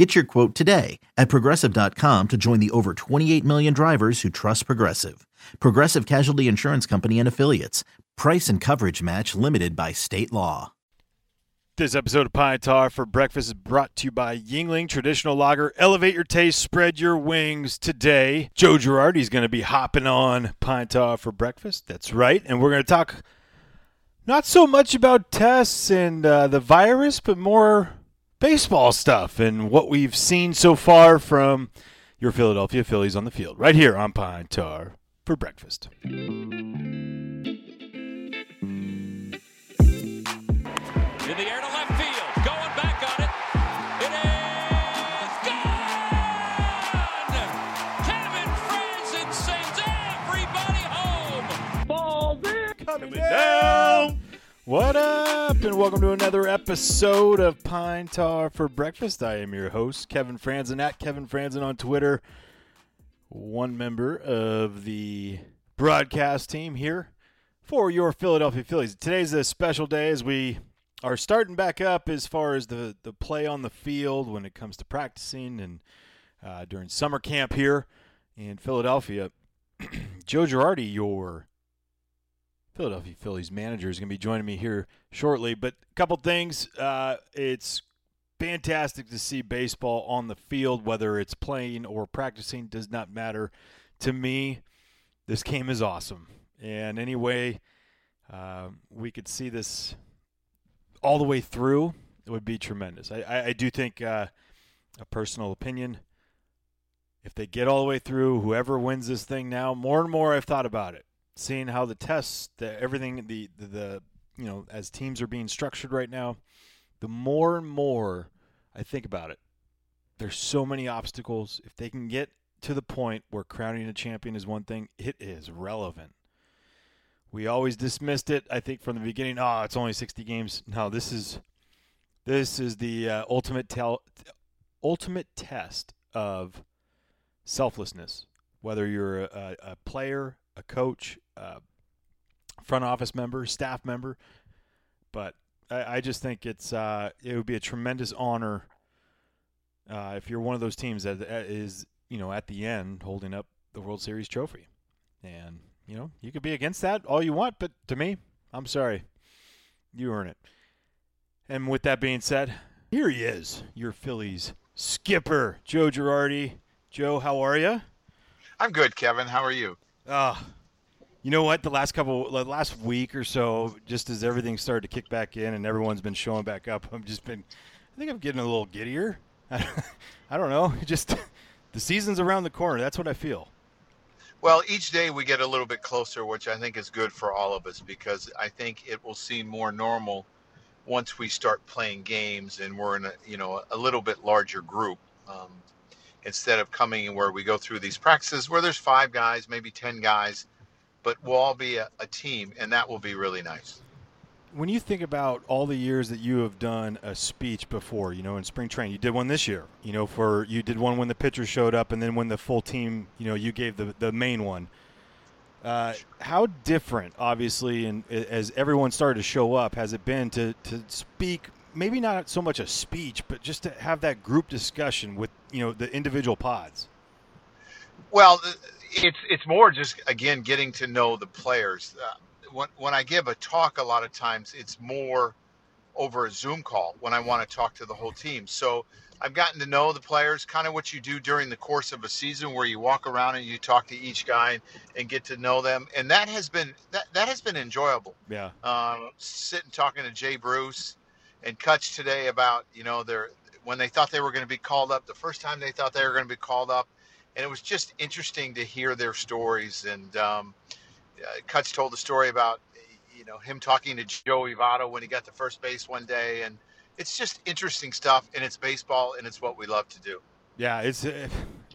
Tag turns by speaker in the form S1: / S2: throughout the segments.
S1: Get your quote today at progressive.com to join the over 28 million drivers who trust Progressive. Progressive Casualty Insurance Company and Affiliates. Price and coverage match limited by state law.
S2: This episode of Pine Tar for Breakfast is brought to you by Yuengling Traditional Lager. Elevate your taste, spread your wings. Today, Joe Girardi is going to be hopping on Pine Tar for Breakfast. That's right. And we're going to talk not so much about tests and uh, the virus, but more baseball stuff and what we've seen so far from your Philadelphia Phillies on the field, right here on Pine Tar for breakfast. Welcome to another episode of Pine Tar for Breakfast. I am your host, Kevin Frandsen, at Kevin Frandsen on Twitter. One member of the broadcast team here for your Philadelphia Phillies. Today's a special day as we are starting back up as far as the, the play on the field when it comes to practicing and uh, during summer camp here in Philadelphia. Joe Girardi, your Philadelphia Phillies manager is going to be joining me here shortly. But a couple things. Uh, it's fantastic to see baseball on the field, whether it's playing or practicing, does not matter. To me, this game is awesome. And anyway, uh, we could see this all the way through, it would be tremendous. I, I, I do think, uh, a personal opinion, if they get all the way through, whoever wins this thing now, more and more I've thought about it seeing how the tests, the everything, the, the the you know, as teams are being structured right now, the more and more I think about it, there's so many obstacles. If they can get to the point where crowning a champion is one thing, it is relevant. We always dismissed it. I think from the beginning. Oh, it's only 60 games. No, this is this is the uh, ultimate tel- ultimate test of selflessness. Whether you're a, a player, a coach, uh, front office member, staff member. But I, I just think it's uh, it would be a tremendous honor uh, if you're one of those teams that is you know at the end holding up the World Series trophy, and you know you could be against that all you want, but to me, I'm sorry, you earn it. And with that being said, here he is, your Phillies skipper, Joe Girardi. Joe, how are you?
S3: I'm good, Kevin. How are you?
S2: Ah, you know what? The last couple, the last week or so, just as everything started to kick back in and everyone's been showing back up, I've just been, I think I'm getting a little giddier. I don't know. Just the season's around the corner. That's what I feel.
S3: Well, each day we get a little bit closer, which I think is good for all of us because I think it will seem more normal once we start playing games and we're in a you know a little bit larger group. Um, instead of coming where we go through these practices where there's five guys, maybe ten guys, but we'll all be a, a team, and that will be really nice.
S2: When you think about all the years that you have done a speech before, you know, in spring training, you did one this year. You know, for you did one when the pitcher showed up, and then when the full team, you know, you gave the the main one. Uh, how different, obviously, and as everyone started to show up, has it been to to speak? Maybe not so much a speech, but just to have that group discussion with you know the individual pods.
S3: Well, it's it's more just again getting to know the players. Uh, when when I give a talk, a lot of times it's more over a Zoom call when I want to talk to the whole team. So I've gotten to know the players, kind of what you do during the course of a season, where you walk around and you talk to each guy and get to know them, and that has been that that has been enjoyable.
S2: Yeah.
S3: Um, sitting talking to Jay Bruce and Cutch today about you know their when they thought they were going to be called up, the first time they thought they were going to be called up, and it was just interesting to hear their stories. And um, uh, Cutch told the story about you know him talking to Joe Votto when he got to first base one day, and it's just interesting stuff. And it's baseball, and it's what we love to do.
S2: Yeah, it's uh,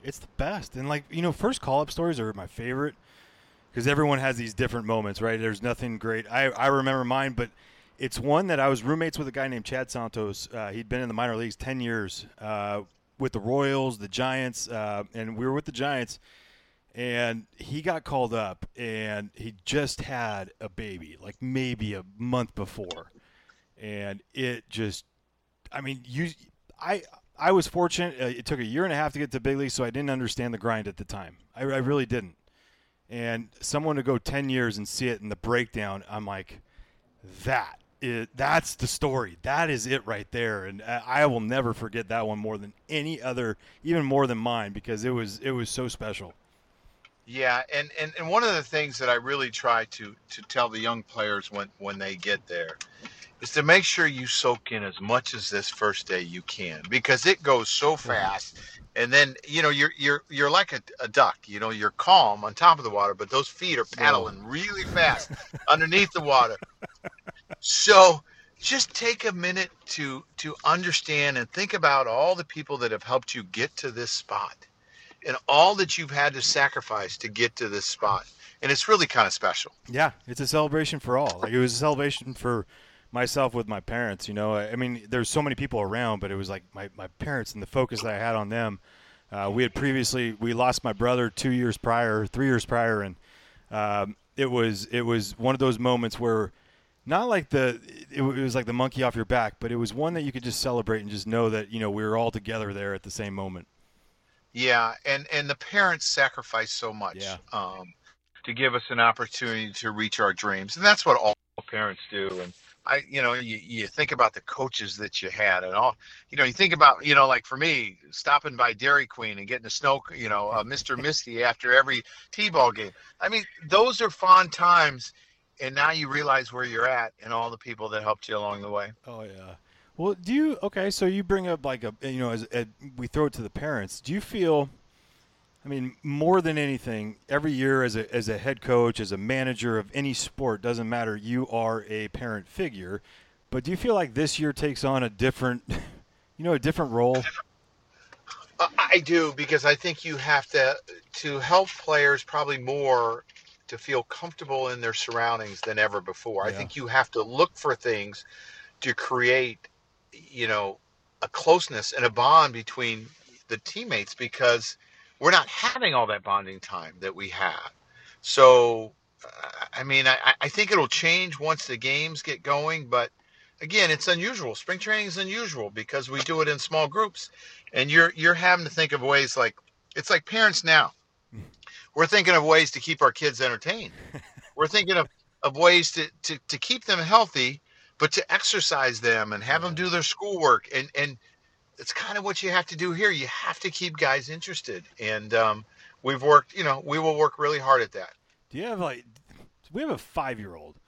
S2: it's the best. And like you know, first call up stories are my favorite because everyone has these different moments, right? There's nothing great. I I remember mine, but it's one that I was roommates with a guy named Chad Santos. Uh, he'd been in the minor leagues ten years uh, with the Royals, the Giants, uh, and we were with the Giants. And he got called up, and he just had a baby, like maybe a month before, and it just, I mean, you, I, I was fortunate. Uh, it took a year and a half to get to big league, so I didn't understand the grind at the time. I, I really didn't. And someone to go ten years and see it in the breakdown, I'm like, that is, that's the story. That is it right there, and I will never forget that one more than any other, even more than mine, because it was it was so special.
S3: Yeah, and, and, and one of the things that I really try to to tell the young players when when they get there is to make sure you soak in as much as this first day you can because it goes so fast. And then you know you're you're you're like a, a duck. You know you're calm on top of the water, but those feet are paddling really fast underneath the water. So just take a minute to to understand and think about all the people that have helped you get to this spot and all that you've had to sacrifice to get to this spot. And it's really kind of special.
S2: Yeah, it's a celebration for all. Like it was a celebration for myself with my parents. You know, I mean, there's so many people around, but it was like my, my parents and the focus that I had on them. Uh, we had previously we lost my brother two years prior, three years prior, and um, it was it was one of those moments where not like the it, was like the monkey off your back, but it was one that you could just celebrate and just know that you know we were all together there at the same moment.
S3: Yeah, and and the parents sacrifice so much
S2: Yeah.
S3: um, to give us an opportunity to reach our dreams, and that's what all parents do. And I, you know, you, you think about the coaches that you had, and all, you know, you think about, you know, like for me, stopping by Dairy Queen and getting a snow, you know, uh, Mr. Misty after every T-ball game. I mean, those are fond times, and now you realize where you're at and all the people that helped you along the way.
S2: Oh yeah. Well, do you okay? So you bring up like a you know as, as we throw it to the parents. Do you feel? I mean, more than anything, every year as a as a head coach, as a manager of any sport, doesn't matter. You are a parent figure, but do you feel like this year takes on a different, you know, a different role?
S3: I do because I think you have to to help players probably more to feel comfortable in their surroundings than ever before. I think you have to look for things to create, you know, a closeness and a bond between the teammates because we're not having all that bonding time that we have. So, uh, I mean, I, I think it'll change once the games get going, but again, it's unusual. Spring training is unusual because we do it in small groups, and you're you're having to think of ways like it's like parents now. We're thinking of ways to keep our kids entertained. We're thinking of, of ways to, to, to keep them healthy, but to exercise them and have them do their schoolwork. And and it's kind of what you have to do here. You have to keep guys interested, and um, we've worked. You know, we will work really hard at that.
S2: Do you have like? We have a five-year-old,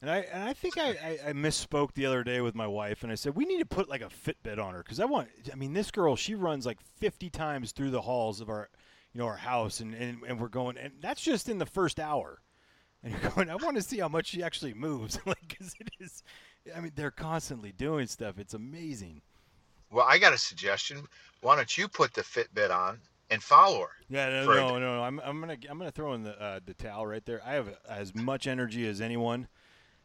S2: and I and I think I, I, I misspoke the other day with my wife, and I said we need to put like a Fitbit on her because I want. I mean, this girl she runs like 50 times through the halls of our, you know, our house, and and, and we're going, and that's just in the first hour. And you're going. I want to see how much she actually moves, like because it is. I mean, they're constantly doing stuff. It's amazing.
S3: Well, I got a suggestion. Why don't you put the Fitbit on and follow her?
S2: Yeah, no, no, no, no. I'm, I'm gonna, I'm gonna throw in the uh, the towel right there. I have as much energy as anyone,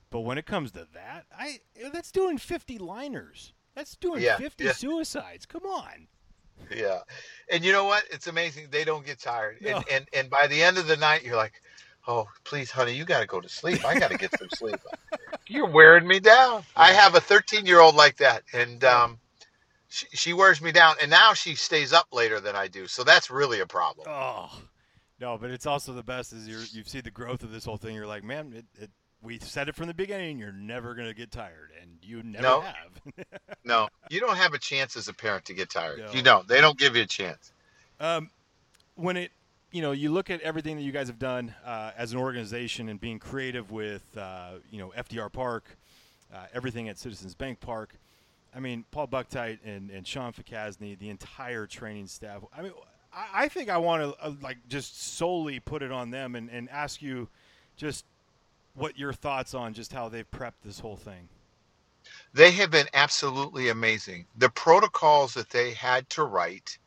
S2: but when it comes to that, I that's doing 50 liners. That's doing
S3: Yeah,
S2: 50
S3: yeah.
S2: suicides. Come on.
S3: Yeah. And you know what? It's amazing. They don't get tired.
S2: No.
S3: And, and and by the end of the night, you're like, oh, please, honey, you got to go to sleep. I got to get some sleep. You're wearing me down. I have a 13 year old like that. And um, she, she wears me down. And now she stays up later than I do. So that's really a problem.
S2: Oh, no, but it's also the best is you're, you see the growth of this whole thing. You're like, man, it, it, we said it from the beginning. You're never gonna get tired, and you never
S3: No.
S2: have.
S3: No, you don't have a chance as a parent to get tired.
S2: No.
S3: You don't. They don't give you a chance.
S2: Um, when it, you know, you look at everything that you guys have done uh, as an organization and being creative with, uh, you know, FDR Park, uh, everything at Citizens Bank Park. I mean, Paul Buchheit and, and Sean Fcasni, the entire training staff. I mean, I, I think I want to uh, like just solely put it on them and, and ask you just what your thoughts on just how they've prepped this whole thing.
S3: They have been absolutely amazing. The protocols that they had to write,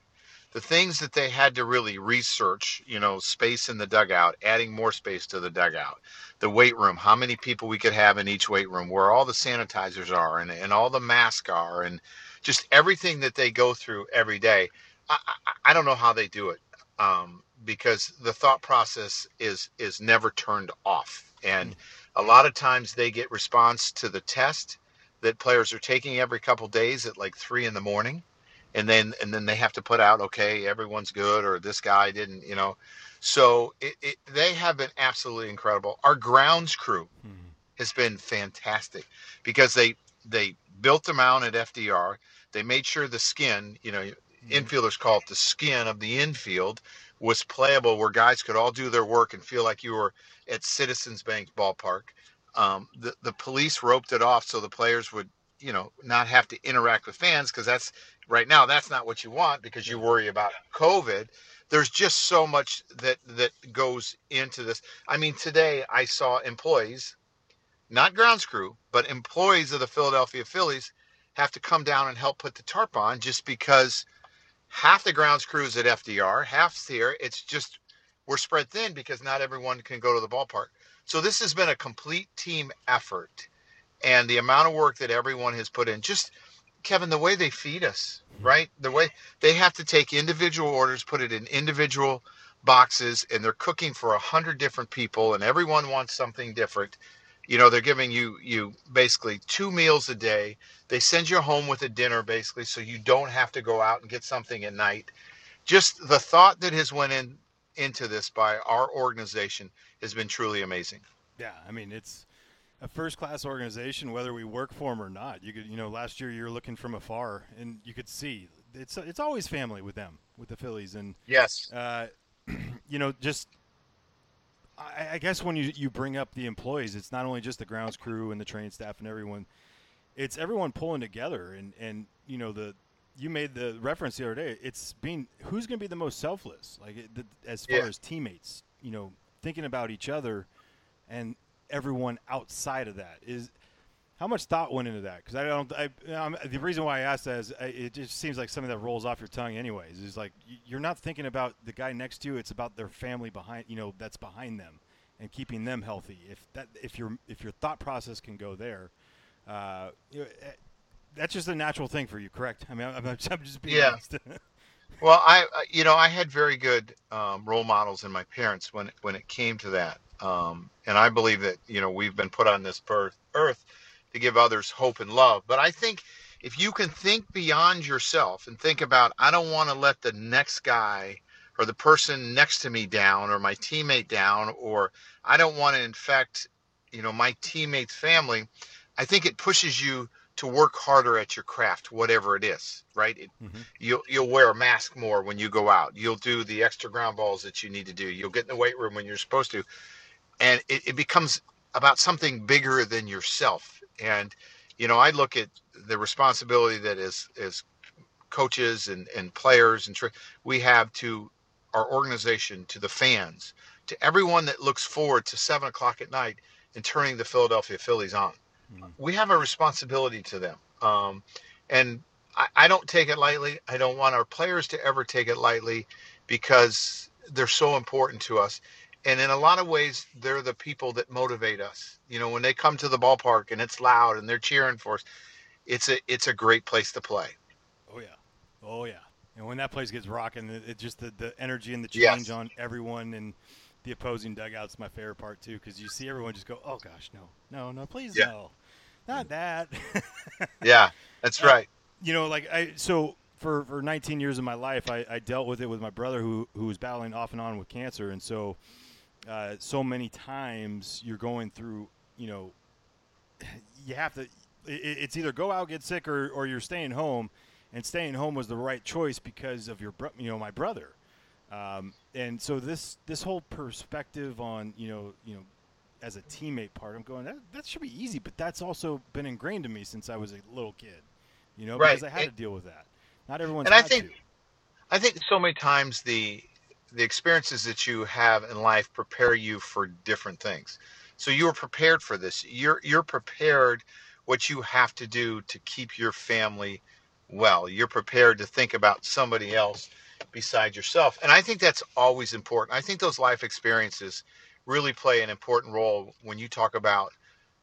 S3: the things that they had to really research, you know, space in the dugout, adding more space to the dugout, the weight room, how many people we could have in each weight room, where all the sanitizers are and, and all the masks are, and just everything that they go through every day. I, I, I don't know how they do it um, because the thought process is is never turned off, and a lot of times they get response to the test that players are taking every couple days at like three in the morning and then and then they have to put out okay everyone's good or this guy didn't you know? So it, it, they have been absolutely incredible. Our grounds crew
S2: Mhm.
S3: has been fantastic because they they built the mound at fdr they made sure the skin you know infielders call it the skin of the infield was playable where guys could all do their work and feel like you were at citizens bank ballpark. Um, the, the police roped it off so the players would you know not have to interact with fans because that's right now that's not what you want because you worry about covid. There's just so much that that goes into this. I mean today i saw employees not grounds crew but employees of the philadelphia phillies have to come down and help put the tarp on just because half the grounds crew is at fdr half's here. It's just we're spread thin because not everyone can go to the ballpark. So this has been a complete team effort and the amount of work that everyone has put in just kevin the way they feed us right? The way they have to take individual orders put it in individual boxes and they're cooking for a hundred different people and everyone wants something different. You know they're giving you you basically two meals a day. They send you home with a dinner basically so you don't have to go out and get something at night. Just the thought that has went in into this by our organization has been truly amazing.
S2: Yeah, I mean it's a first class organization, whether we work for them or not. You could, you know, last year you're looking from afar, and you could see it's it's always family with them, with the Phillies, and
S3: yes
S2: uh, you know, just I, I guess when you you bring up the employees, it's not only just the grounds crew and the train staff and everyone, it's everyone pulling together, and and you know the. You made the reference the other day. It's being who's going to be the most selfless, like it, the, as far
S3: Yeah.
S2: as teammates. You know, thinking about each other, and everyone outside of that. Is how much thought went into that? Because i don't I, um, the reason why i asked that is I, it just seems like something that rolls off your tongue anyways. Is like you're not thinking about the guy next to you it's about their family behind you know that's behind them and keeping them healthy. If that if your if your thought process can go there uh, you know, eh, that's just a natural thing for you correct? I mean i'm, I'm just being
S3: Yeah.
S2: honest.
S3: Well, I, I- you know, I had very good um, role models in my parents when when it came to that, um, and I believe that you know we've been put on this earth, earth to give others hope and love. But I think if you can think beyond yourself and think about, I don't want to let the next guy or the person next to me down or my teammate down, or I don't want to infect, you know, my teammate's family. I think it pushes you to work harder at your craft, whatever it is, right? It, you'll you'll wear a mask more when you go out. You'll do the extra ground balls that you need to do. You'll get in the weight room when you're supposed to, and it, it becomes about something bigger than yourself. And you know, I look at the responsibility that is is coaches and and players and we have to our organization, to the fans, to everyone that looks forward to seven o'clock at night and turning the Philadelphia Phillies on. We have a responsibility to them. Um, and I, I don't take it lightly. I don't want our players to ever take it lightly because they're so important to us. And in a lot of ways, they're the people that motivate us. You know, when they come to the ballpark and it's loud and they're cheering for us, it's a it's a great place to play.
S2: Oh yeah, oh yeah. And when that place gets rocking, it, it just the, the energy and the
S3: Yes.
S2: change on everyone and the opposing dugout's my favorite part too, because you see everyone just go, "Oh gosh, no, no, no, please
S3: Yeah.
S2: no, not that."
S3: Yeah, that's
S2: Uh,
S3: right.
S2: you know, like I so for for 19 years of my life, I, I dealt with it with my brother who who was battling off and on with cancer, and so uh, so many times you're going through, you know, you have to. It, it's either go out get sick or or you're staying home, and staying home was the right choice because of your bro- you know my brother. Um, and so this this whole perspective on you know you know as a teammate part, I'm going that that should be easy, but that's also been ingrained in me since I was a little kid, you know,
S3: Right.
S2: because I had to deal with that. Not everyone's
S3: and I think-
S2: to.
S3: I think so many times the the experiences that you have in life prepare you for different things. So you are prepared for this. You're you're prepared what you have to do to keep your family well. You're prepared to think about somebody else. beside yourself. And I think that's always important. I think those life experiences really play an important role when you talk about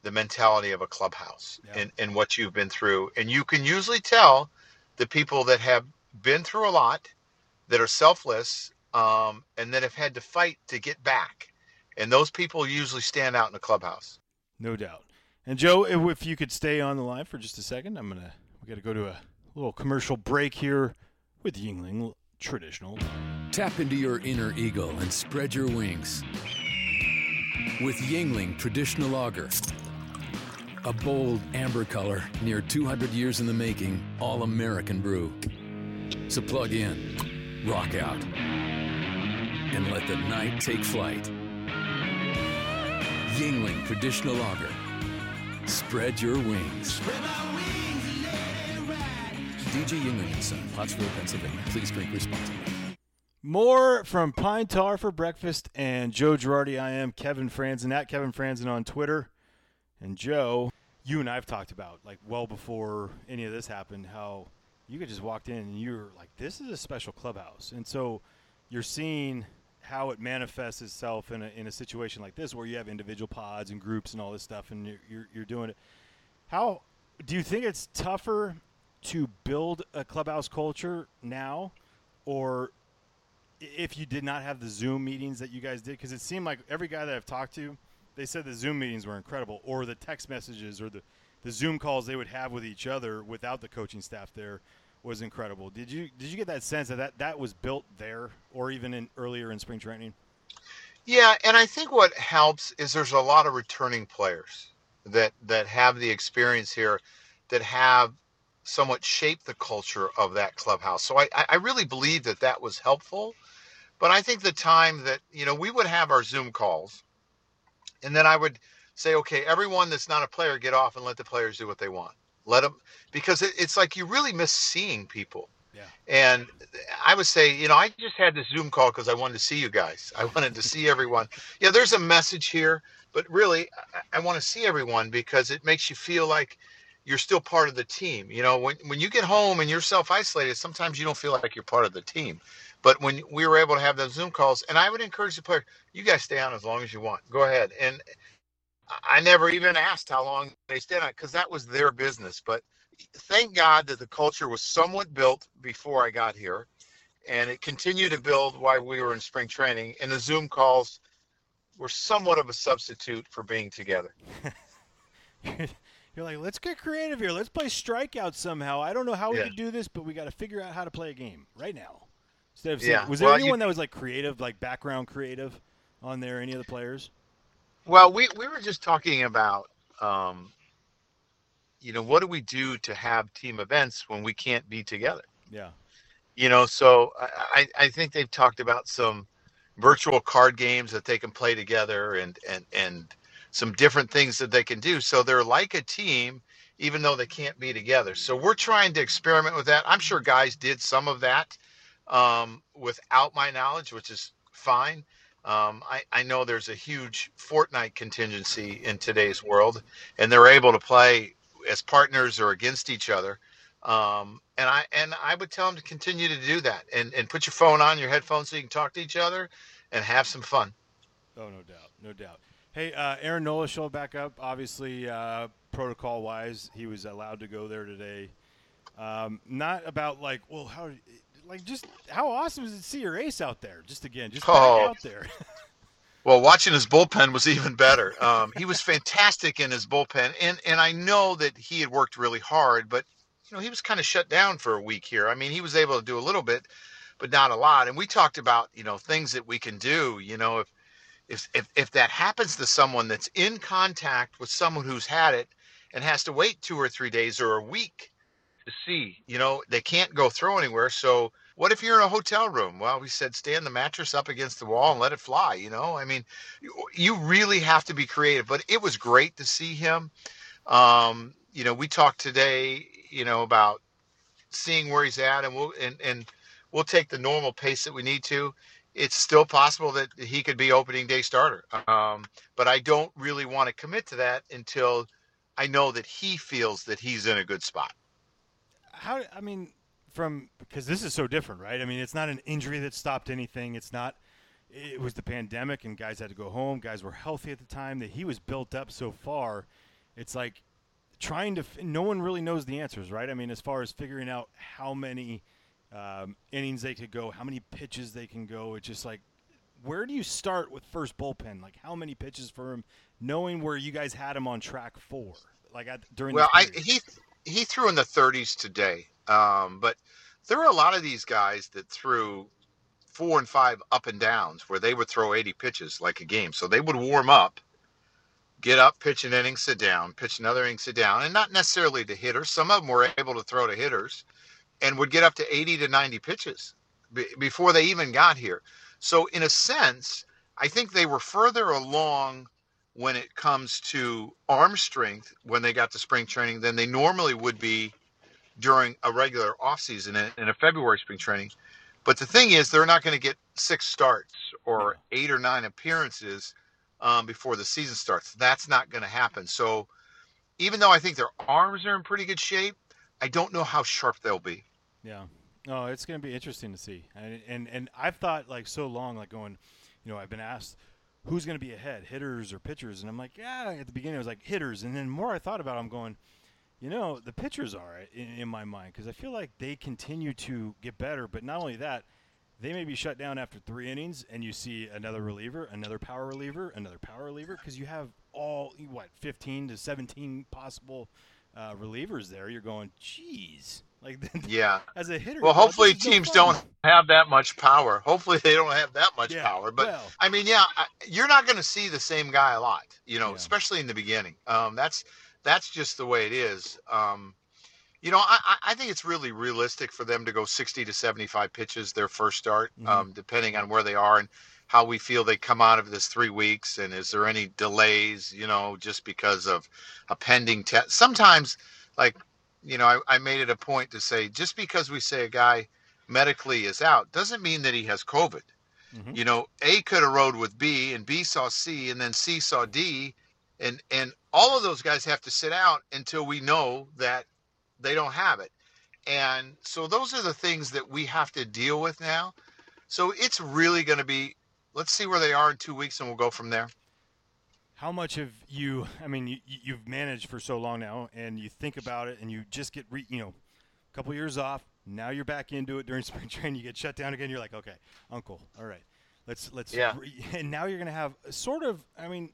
S3: the mentality of a clubhouse
S2: Yeah.
S3: and, and what you've been through. And you can usually tell the people that have been through a lot, that are selfless, um, and that have had to fight to get back. And those people usually stand out in the clubhouse.
S2: No doubt. And Joe, if if you could stay on the line for just a second, I'm gonna we got to go to a little commercial break here with Yuengling Traditional.
S4: Tap into your inner eagle and spread your wings. With Yuengling Traditional Lager. A bold amber color, near 200 years in the making, all American brew. So plug in, rock out, and let the night take flight. Yuengling Traditional Lager. Spread your wings. DJ Yuengling and Son, Pottsville, Pennsylvania. Please drink responsibly.
S2: More from Pine Tar for breakfast and Joe Girardi. I am Kevin Frandsen at Kevin Frandsen on Twitter. And Joe, you and I have talked about like well before any of this happened how you could just walked in and you were like, this is a special clubhouse. And so you're seeing how it manifests itself in a, in a situation like this where you have individual pods and groups and all this stuff and you're, you're, you're doing it. How do you think it's tougher to build a clubhouse culture now or if you did not have the Zoom meetings that you guys did, because it seemed like every guy that I've talked to, they said the Zoom meetings were incredible, or the text messages or the, the Zoom calls they would have with each other without the coaching staff there was incredible. Did you did you get that sense that that, that was built there, or even in earlier in spring training?
S3: Yeah, and I think what helps is there's a lot of returning players that that have the experience here, that have somewhat shaped the culture of that clubhouse. So I I really believe that that was helpful. But I think the time that you know we would have our Zoom calls, and then I would say, okay, everyone that's not a player, get off and let the players do what they want. Let them because it, it's like you really miss seeing people.
S2: Yeah.
S3: And I would say, you know, I just had this Zoom call because I wanted to see you guys. I wanted to see everyone. Yeah, there's a message here, but really, I, I want to see everyone because it makes you feel like you're still part of the team. You know, when when you get home and you're self isolated, sometimes you don't feel like you're part of the team. But when we were able to have those Zoom calls, and I would encourage the player, you guys stay on as long as you want. Go ahead. And I never even asked how long they stayed on because that was their business. But thank God that the culture was somewhat built before I got here, and it continued to build while we were in spring training. And the Zoom calls were somewhat of a substitute for being together.
S2: You're like, let's get creative here. Let's play strikeout somehow. I don't know how we
S3: Yeah.
S2: could do this, but we got to figure out how to play a game right now. Instead of saying,
S3: Yeah,
S2: was there
S3: well, you-
S2: anyone that was like creative, like background creative, on there? Any of the players?
S3: Well, we, we were just talking about, um, you know, what do we do to have team events when we can't be together?
S2: Yeah.
S3: You know, so I, I think they've talked about some virtual card games that they can play together and, and, and some different things that they can do. So they're like a team, even though they can't be together. So we're trying to experiment with that. I'm sure guys did some of that um, without my knowledge, which is fine. Um, I, I know there's a huge Fortnite contingency in today's world, and they're able to play as partners or against each other. Um, and I and I would tell them to continue to do that, and and put your phone on your headphones so you can talk to each other, and have some fun.
S2: Oh, no doubt, no doubt. Hey, uh, Aaron Nola showed back up. Obviously, uh, protocol wise, he was allowed to go there today. Um, not about like, well, how, like, just how awesome is it to see your ace out there? Just again, just
S3: Oh.
S2: out there.
S3: Well, watching his bullpen was even better. Um, he was fantastic in his bullpen, and and I know that he had worked really hard, but you know he was kind of shut down for a week here. I mean, he was able to do a little bit, but not a lot. And we talked about you know things that we can do. You know, if if if if that happens to someone that's in contact with someone who's had it and has to wait two or three days or a week to see, you know, they can't go throw anywhere. So what if you're in a hotel room? Well, we said stand the mattress up against the wall and let it fly. You know, I mean, you, really have to be creative. But it was great to see him. Um, you know, we talked today, you know, about seeing where he's at, and we'll and and we'll take the normal pace that we need to. It's still possible that he could be opening day starter, um, but I don't really want to commit to that until I know that he feels that he's in a good spot.
S2: how I mean, from because this is so different, right? I mean, it's not an injury that stopped anything. It's not. It was the pandemic, and guys had to go home. Guys were healthy at the time. That he was built up so far. It's like trying to. No one really knows the answers, right? I mean, as far as figuring out how many um, innings they could go, how many pitches they can go. It's just like, where do you start with first bullpen? Like, how many pitches for him, knowing where you guys had him on track for, like at, during.
S3: Well, I he he threw in the 30s today, um, but there were a lot of these guys that threw four and five up and downs where they would throw 80 pitches like a game. So they would warm up, get up, pitch an inning, sit down, pitch another inning, sit down, and not necessarily to hitters. Some of them were able to throw to hitters and would get up to 80 to 90 pitches be- before they even got here. So, in a sense, I think they were further along when it comes to arm strength when they got to spring training than they normally would be during a regular offseason in, in a February spring training. But the thing is, they're not going to get six starts or eight or nine appearances um, before the season starts. That's not going to happen. So, even though I think their arms are in pretty good shape, I don't know how sharp they'll be.
S2: Yeah. No, it's going to be interesting to see. And, and and I've thought like so long, like going, you know, I've been asked who's going to be ahead, hitters or pitchers, and I'm like, yeah. At the beginning, I was like hitters, and then the more I thought about, it, I'm going, you know, the pitchers are in, in my mind because I feel like they continue to get better. But not only that, they may be shut down after three innings, and you see another reliever, another power reliever, another power reliever, because you have all what 15 to 17 possible uh, relievers there. You're going, geez, like
S3: Yeah.
S2: as a hitter.
S3: Well, hopefully
S2: no
S3: teams don't have that much power. Hopefully they don't have that much
S2: Yeah,
S3: power. But
S2: well.
S3: I mean, yeah, you're not going to see the same guy a lot, you know,
S2: Yeah.
S3: especially in the beginning. Um, that's that's just the way it is. Um, you know, I, I- think it's really realistic for them to go 60 to 75 pitches their first start,
S2: Mhm.
S3: um, depending on where they are and how we feel they come out of this three weeks. And is there any delays, you know, just because of a pending test? Sometimes, like, you know, I, I made it a point to say just because we say a guy medically is out doesn't mean that he has COVID.
S2: Mhm.
S3: You know, A could have rode with B and B saw C and then C saw D and and all of those guys have to sit out until we know that they don't have it. And so those are the things that we have to deal with now. So it's really going to be let's see where they are in 2 weeks and we'll go from there.
S2: How much have you? I mean, you, you've managed for so long now, and you think about it, and you just get, re, you know, a couple years off. Now you're back into it during spring training. You get shut down again. You're like, okay, Uncle, all right, let's let's.
S3: Yeah.
S2: Re, and now you're gonna have sort of. I mean,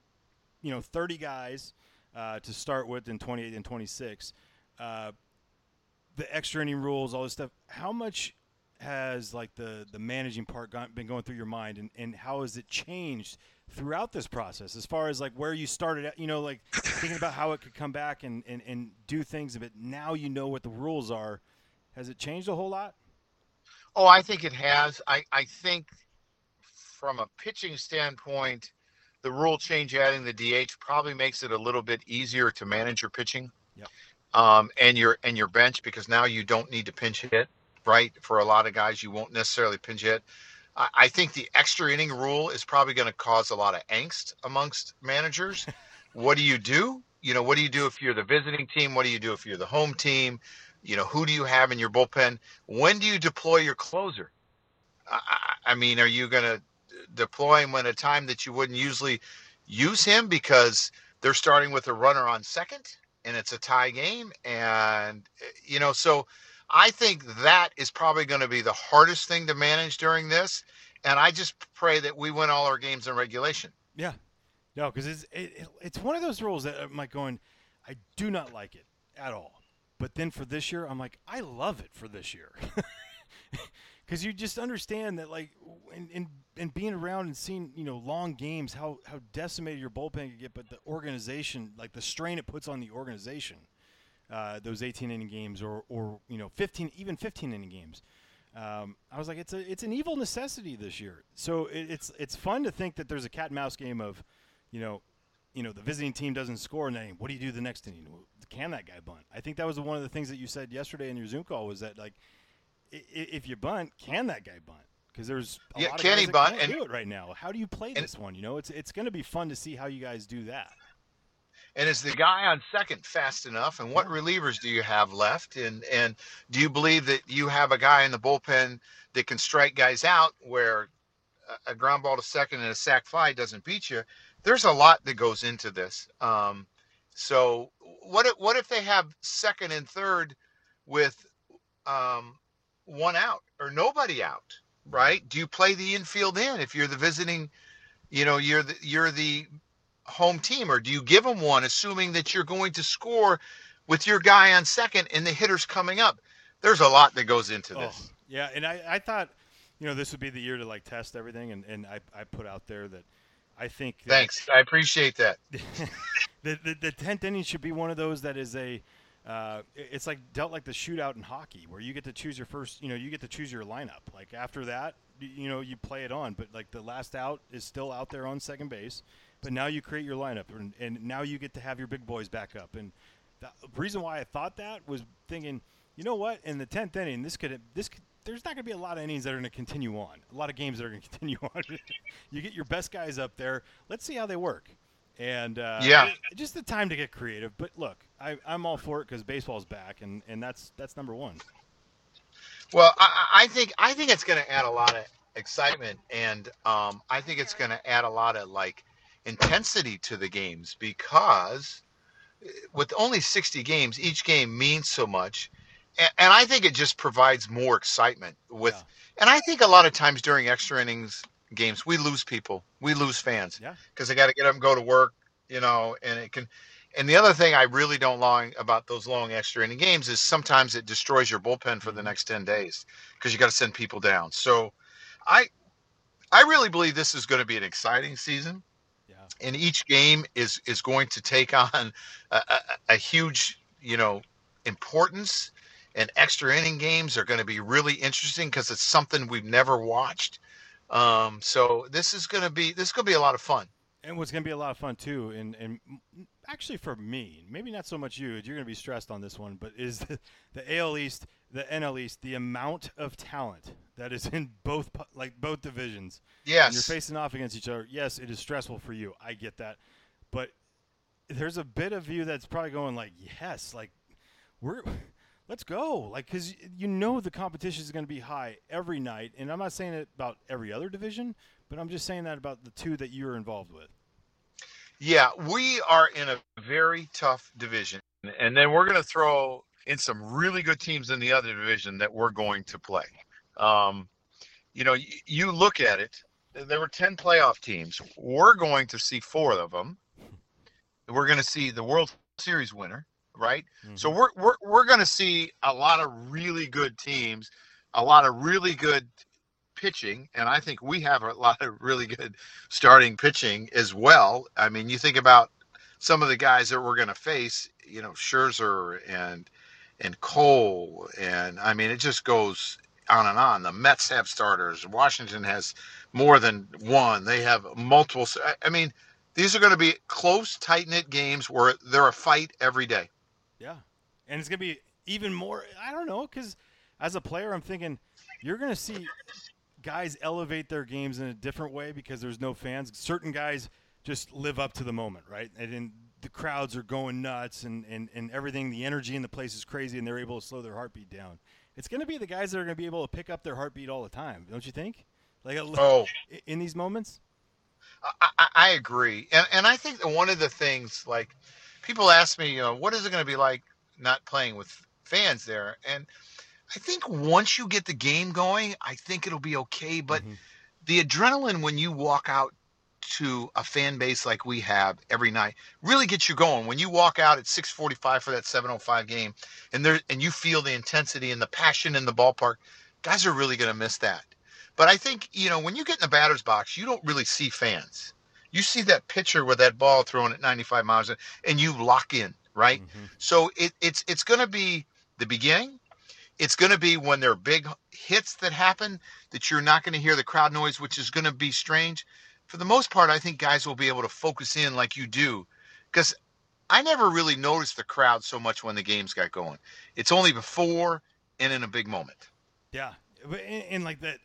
S2: you know, 30 guys uh, to start with in 28 and 26. Uh, the extra inning rules, all this stuff. How much has like the the managing part gone, been going through your mind, and, and how has it changed throughout this process? As far as like where you started, at, you know, like thinking about how it could come back and, and, and do things, but now you know what the rules are. Has it changed a whole lot?
S3: Oh, I think it has. I, I think from a pitching standpoint, the rule change adding the DH probably makes it a little bit easier to manage your pitching.
S2: Yep.
S3: Um, and your and your bench because now you don't need to pinch hit, right? For a lot of guys, you won't necessarily pinch hit. I, I think the extra inning rule is probably going to cause a lot of angst amongst managers. what do you do? You know, what do you do if you're the visiting team? What do you do if you're the home team? You know, who do you have in your bullpen? When do you deploy your closer? I, I I mean, are you going to deploy him at a time that you wouldn't usually use him because they're starting with a runner on second and it's a tie game? And, eh, you know, so I think that is probably going to be the hardest thing to manage during this. And I just pray that we win all our games in regulation.
S2: Yeah, no, because it's it, it- it's one of those rules that I'm like going, I do not like it at all. But then for this year, I'm like, I love it for this year, because you just understand that like, and and and being around and seeing you know long games, how how decimated your bullpen can get, but the organization, like the strain it puts on the organization, uh, those 18 inning games or or you know 15 even 15 inning games. Um, I was like, it's a it's an evil necessity this year. So it, it's it's fun to think that there's a cat and mouse game of, you know, you know the visiting team doesn't score and then what do you do the next inning? Can that guy bunt? I think that was one of the things that you said yesterday in your Zoom call was that like, if you bunt, can that guy bunt? Because there's a
S3: Yeah,
S2: lot of
S3: can
S2: guys
S3: he
S2: that
S3: bunt?
S2: can't
S3: And-
S2: do it right now. How do you play
S3: and-
S2: this one? You know, it's it's going to be fun to see how you guys do that.
S3: And is the guy on second fast enough? And what relievers do you have left? And and do you believe that you have a guy in the bullpen that can strike guys out where a ground ball to second and a sac fly doesn't beat you? There's a lot that goes into this. Um, so what if, what if they have second and third with um, one out or nobody out? Right? Do you play the infield in if you're the visiting? You know, you're the you're the home team, or do you give them one, assuming that you're going to score with your guy on second and the hitter's coming up? There's a lot that goes into
S2: Oh,
S3: this.
S2: yeah, and I, I thought, you know, this would be the year to like test everything, and, and I, I put out there that I think that
S3: Thanks, I appreciate that.
S2: the, the the tenth inning should be one of those that is a uh, it's like dealt like the shootout in hockey where you get to choose your first you know you get to choose your lineup like after that you know you play it on but like the last out is still out there on second base but now you create your lineup and, and now you get to have your big boys back up and the reason why I thought that was thinking you know what in the tenth inning this could this could, there's not going to be a lot of innings that are going to continue on a lot of games that are going to continue on you get your best guys up there let's see how they work and uh,
S3: Yeah.
S2: just the time to get creative. But look, I, I'm all for it because baseball's back, and, and that's that's number one.
S3: Well, I, I I think I think it's going to add a lot of excitement, and um, I think it's going to add a lot of like intensity to the games because eh, with only 60 games, each game means so much, and, and I think it just provides more excitement. With,
S2: Yeah.
S3: and I think a lot of times during extra innings games, we lose people, we lose fans
S2: Yeah.
S3: because they got to get up and go to work, you know, and it can. And the other thing I really don't long about those long extra inning games is sometimes it destroys your bullpen for the next 10 days because you got to send people down. So I I really believe this is going to be an exciting season
S2: Yeah.
S3: And each game is is going to take on a, a, a huge, you know, importance and extra inning games are going to be really interesting because it's something we've never watched. Um, so this is going to be this is going to be a lot of fun.
S2: And what's going to be a lot of fun too, and and actually for me, maybe not so much you. You're going to be stressed on this one, but is the, the AL East, the NL East, the amount of talent that is in both like both divisions. When you're facing off against each other. Yes, it is stressful for you. I get that, but there's a bit of you that's probably going like, yes, like we're let's go, like because you know the competition is going to be high every night, and I'm not saying it about every other division, but I'm just saying that about the two that you're involved with.
S3: Yeah, we are in a very tough division. And then we're going to throw in some really good teams in the other division that we're going to play. Um, you know, y- you look at it, there were 10 playoff teams. We're going to see four of them. We're going to see the World Series winner, right? So we're, we're, we're going to see a lot of really good teams, a lot of really good pitching, and I think we have a lot of really good starting pitching as well. I mean, you think about some of the guys that we're going to face, you know, Scherzer and and Cole, and I mean, it just goes on and on. The Mets have starters. Washington has more than one. They have multiple. I- mean, these are going to be close, tight knit games where they're a fight every day.
S2: Yeah, and it's gonna be even more. I don't know because as a player, I'm thinking you're gonna see guys elevate their games in a different way because there's no fans. Certain guys just live up to the moment, right? And then the crowds are going nuts and, and, and everything. The energy in the place is crazy, and they're able to slow their heartbeat down. It's gonna be the guys that are gonna be able to pick up their heartbeat all the time, don't you think? Like a,
S3: Oh,
S2: in these moments.
S3: I, I, agree, and and I think that one of the things like people ask me, you know, what is it going to be like not playing with fans there? And I think once you get the game going, I think it'll be okay. But
S2: Mhm.
S3: the adrenaline when you walk out to a fan base like we have every night really gets you going. When you walk out at 6:45 for that 7:05 game, and there and you feel the intensity and the passion in the ballpark, guys are really going to miss that. But I think you know when you get in the batter's box, you don't really see fans. You see that pitcher with that ball thrown at 95 miles, an- and you lock in, right?
S2: Mhm.
S3: So it, it's it's going to be the beginning. It's going to be when there are big hits that happen that you're not going to hear the crowd noise, which is going to be strange. For the most part, I think guys will be able to focus in like you do, because I never really noticed the crowd so much when the games got going. It's only before and in a big moment.
S2: Yeah, and, and like that,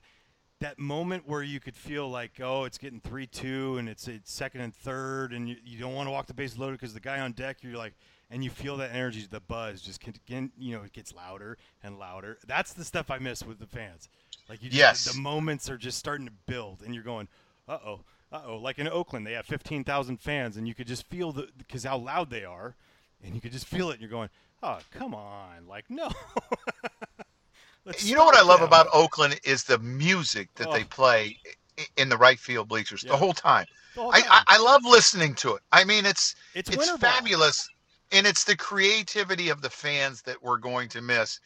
S2: that moment where you could feel like, oh, it's getting three two, and it's it's second and third, and you, you don't want to walk the base loaded because the guy on deck, you're like, and you feel that energy, the buzz just can, can you know, it gets louder and louder. That's the stuff I miss with the fans. Like you, just,
S3: Yes.
S2: the moments are just starting to build, and you're going, uh oh, uh oh. Like in Oakland, they have 15,000 fans, and you could just feel the because how loud they are, and you could just feel it, and you're going, oh, come on, like no.
S3: You know what I love
S2: now.
S3: about Oakland is the music that they
S2: Oh.
S3: play in the right field bleachers
S2: Yeah.
S3: the whole time.
S2: The whole
S3: I, I. I love listening to it. I mean, it's
S2: It's
S3: it's,
S2: winter ball.
S3: fabulous, and it's the creativity of the fans that we're going to miss.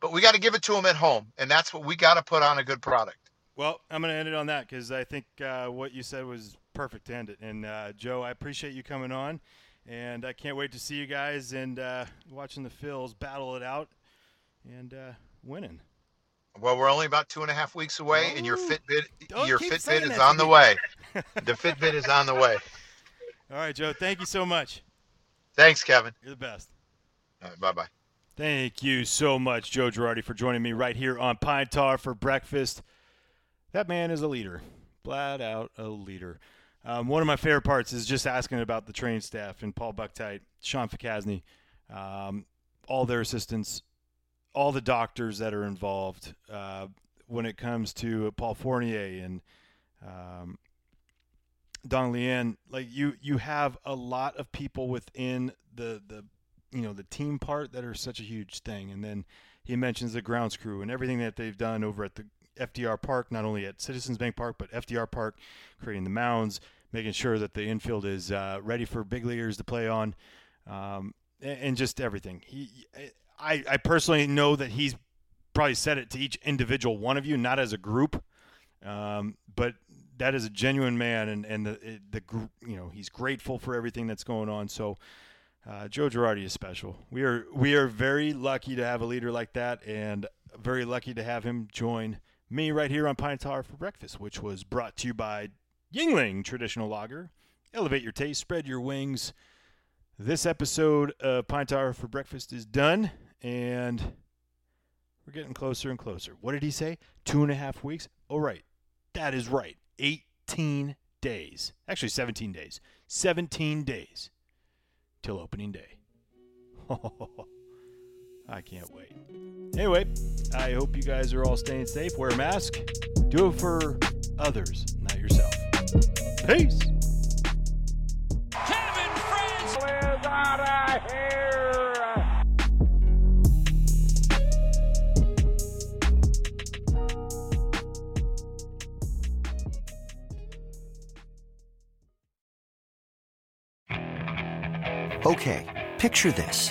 S3: But we got to give it to them at home, and that's what we got to put on a good product.
S2: Well, I'm going to end it on that because I think uh, what you said was perfect to end it. And uh, Joe, I appreciate you coming on, and I can't wait to see you guys and uh, watching the Phils battle it out and uh, winning.
S3: Well, we're only about two and a half weeks away, and your Fitbit your Fitbit is on the way. The Fitbit is on the way.
S2: All right, Joe. Thank you so much.
S3: Thanks, Kevin.
S2: You're the best.
S3: All right, bye bye.
S2: Thank you so much, Joe Girardi, for joining me right here on Pine Tar for breakfast. That man is a leader, flat out a leader. Um, one of my favorite parts is just asking about the training staff and Paul Buchheit, Sean Fcasni, um, all their assistants, all the doctors that are involved uh, when it comes to Paul Fournier and um, Dong Lien. Like you, you have a lot of people within the the you know the team part that are such a huge thing and then he mentions the grounds crew and everything that they've done over at the FDR Park not only at Citizens Bank Park but FDR Park creating the mounds making sure that the infield is uh, ready for big leaguers to play on um, and, and just everything he I, I personally know that he's probably said it to each individual one of you not as a group um, but that is a genuine man and, and the, the you know he's grateful for everything that's going on so uh, Joe Girardi is special. We are we are very lucky to have a leader like that, and very lucky to have him join me right here on Pine Tar for breakfast, which was brought to you by Yuengling Traditional Lager. Elevate your taste, spread your wings. This episode of Pine Tar for breakfast is done, and we're getting closer and closer. What did he say? Two and a half weeks. Oh, right, that is right. Eighteen days, actually seventeen days. Seventeen days till opening day. I can't wait. Anyway, I hope you guys are all staying safe. Wear a mask. Do it for others, not yourself. Peace.
S5: Kevin Frandsen
S6: Okay, picture this.